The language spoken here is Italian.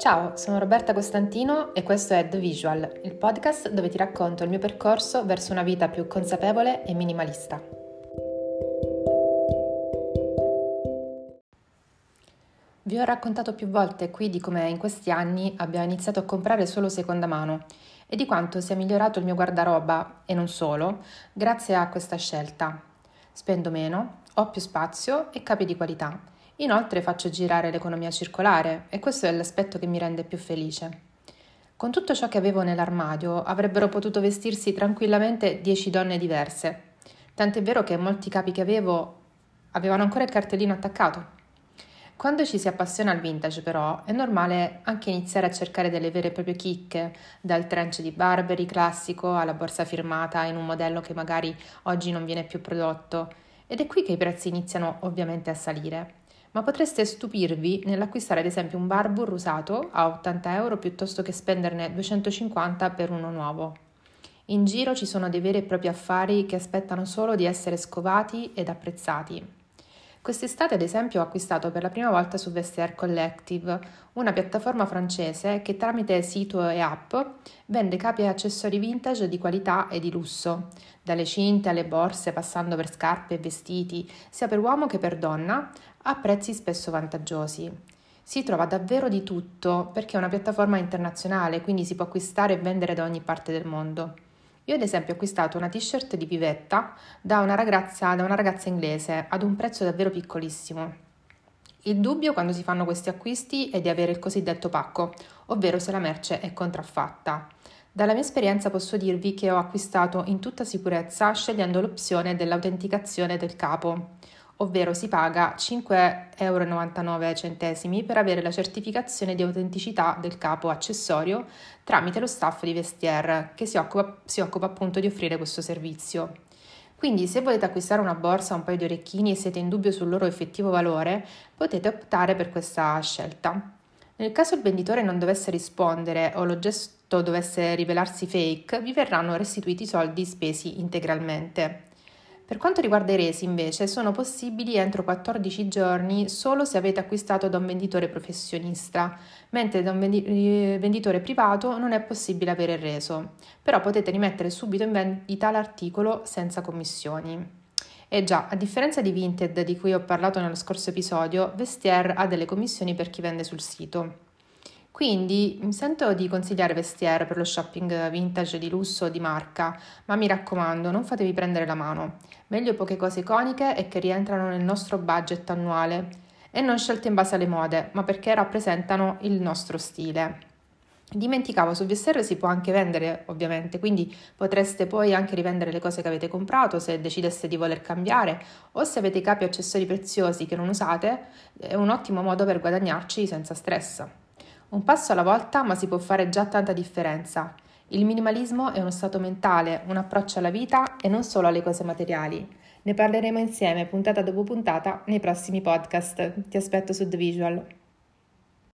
Ciao, sono Roberta Costantino e questo è The Visual, il podcast dove ti racconto il mio percorso verso una vita più consapevole e minimalista. Vi ho raccontato più volte qui di come in questi anni abbia iniziato a comprare solo seconda mano e di quanto sia migliorato il mio guardaroba, e non solo, grazie a questa scelta. Spendo meno, ho più spazio e capi di qualità Inoltre faccio girare l'economia circolare e questo è l'aspetto che mi rende più felice. Con tutto ciò che avevo nell'armadio avrebbero potuto vestirsi tranquillamente dieci donne diverse, tant'è vero che molti capi che avevo avevano ancora il cartellino attaccato. Quando ci si appassiona al vintage, però, è normale anche iniziare a cercare delle vere e proprie chicche, dal trench di Barberi classico alla borsa firmata in un modello che magari oggi non viene più prodotto, ed è qui che i prezzi iniziano ovviamente a salire ma potreste stupirvi nell'acquistare ad esempio un Barbour usato a 80 euro piuttosto che spenderne 250 per uno nuovo. In giro ci sono dei veri e propri affari che aspettano solo di essere scovati ed apprezzati. Quest'estate, ad esempio, ho acquistato per la prima volta su Vestiaire Collective, una piattaforma francese che tramite sito e app vende capi e accessori vintage di qualità e di lusso, dalle cinte alle borse, passando per scarpe e vestiti, sia per uomo che per donna, a prezzi spesso vantaggiosi. Si trova davvero di tutto perché è una piattaforma internazionale, quindi si può acquistare e vendere da ogni parte del mondo. Io ad esempio ho acquistato una t-shirt di Vivetta da una ragazza, da una ragazza inglese ad un prezzo davvero piccolissimo. Il dubbio quando si fanno questi acquisti è di avere il cosiddetto pacco, ovvero se la merce è contraffatta. Dalla mia esperienza posso dirvi che ho acquistato in tutta sicurezza scegliendo l'opzione dell'autenticazione del capo ovvero si paga 5,99 euro per avere la certificazione di autenticità del capo accessorio tramite lo staff di Vestiaire che si occupa, si occupa appunto di offrire questo servizio. Quindi se volete acquistare una borsa o un paio di orecchini e siete in dubbio sul loro effettivo valore, potete optare per questa scelta. Nel caso il venditore non dovesse rispondere o l'oggetto dovesse rivelarsi fake, vi verranno restituiti i soldi spesi integralmente. Per quanto riguarda i resi, invece, sono possibili entro 14 giorni solo se avete acquistato da un venditore professionista, mentre da un venditore privato non è possibile avere il reso, però potete rimettere subito in vendita l'articolo senza commissioni. E già, a differenza di Vinted di cui ho parlato nello scorso episodio, Vestiaire ha delle commissioni per chi vende sul sito. Quindi mi sento di consigliare Vestiaire per lo shopping vintage di lusso o di marca, ma mi raccomando, non fatevi prendere la mano. Meglio poche cose iconiche e che rientrano nel nostro budget annuale e non scelte in base alle mode, ma perché rappresentano il nostro stile. Dimenticavo, su Vestiaire si può anche vendere, ovviamente, quindi potreste poi anche rivendere le cose che avete comprato se decideste di voler cambiare o se avete capi o accessori preziosi che non usate, è un ottimo modo per guadagnarci senza stress. Un passo alla volta, ma si può fare già tanta differenza. Il minimalismo è uno stato mentale, un approccio alla vita e non solo alle cose materiali. Ne parleremo insieme puntata dopo puntata nei prossimi podcast. Ti aspetto su The Visual.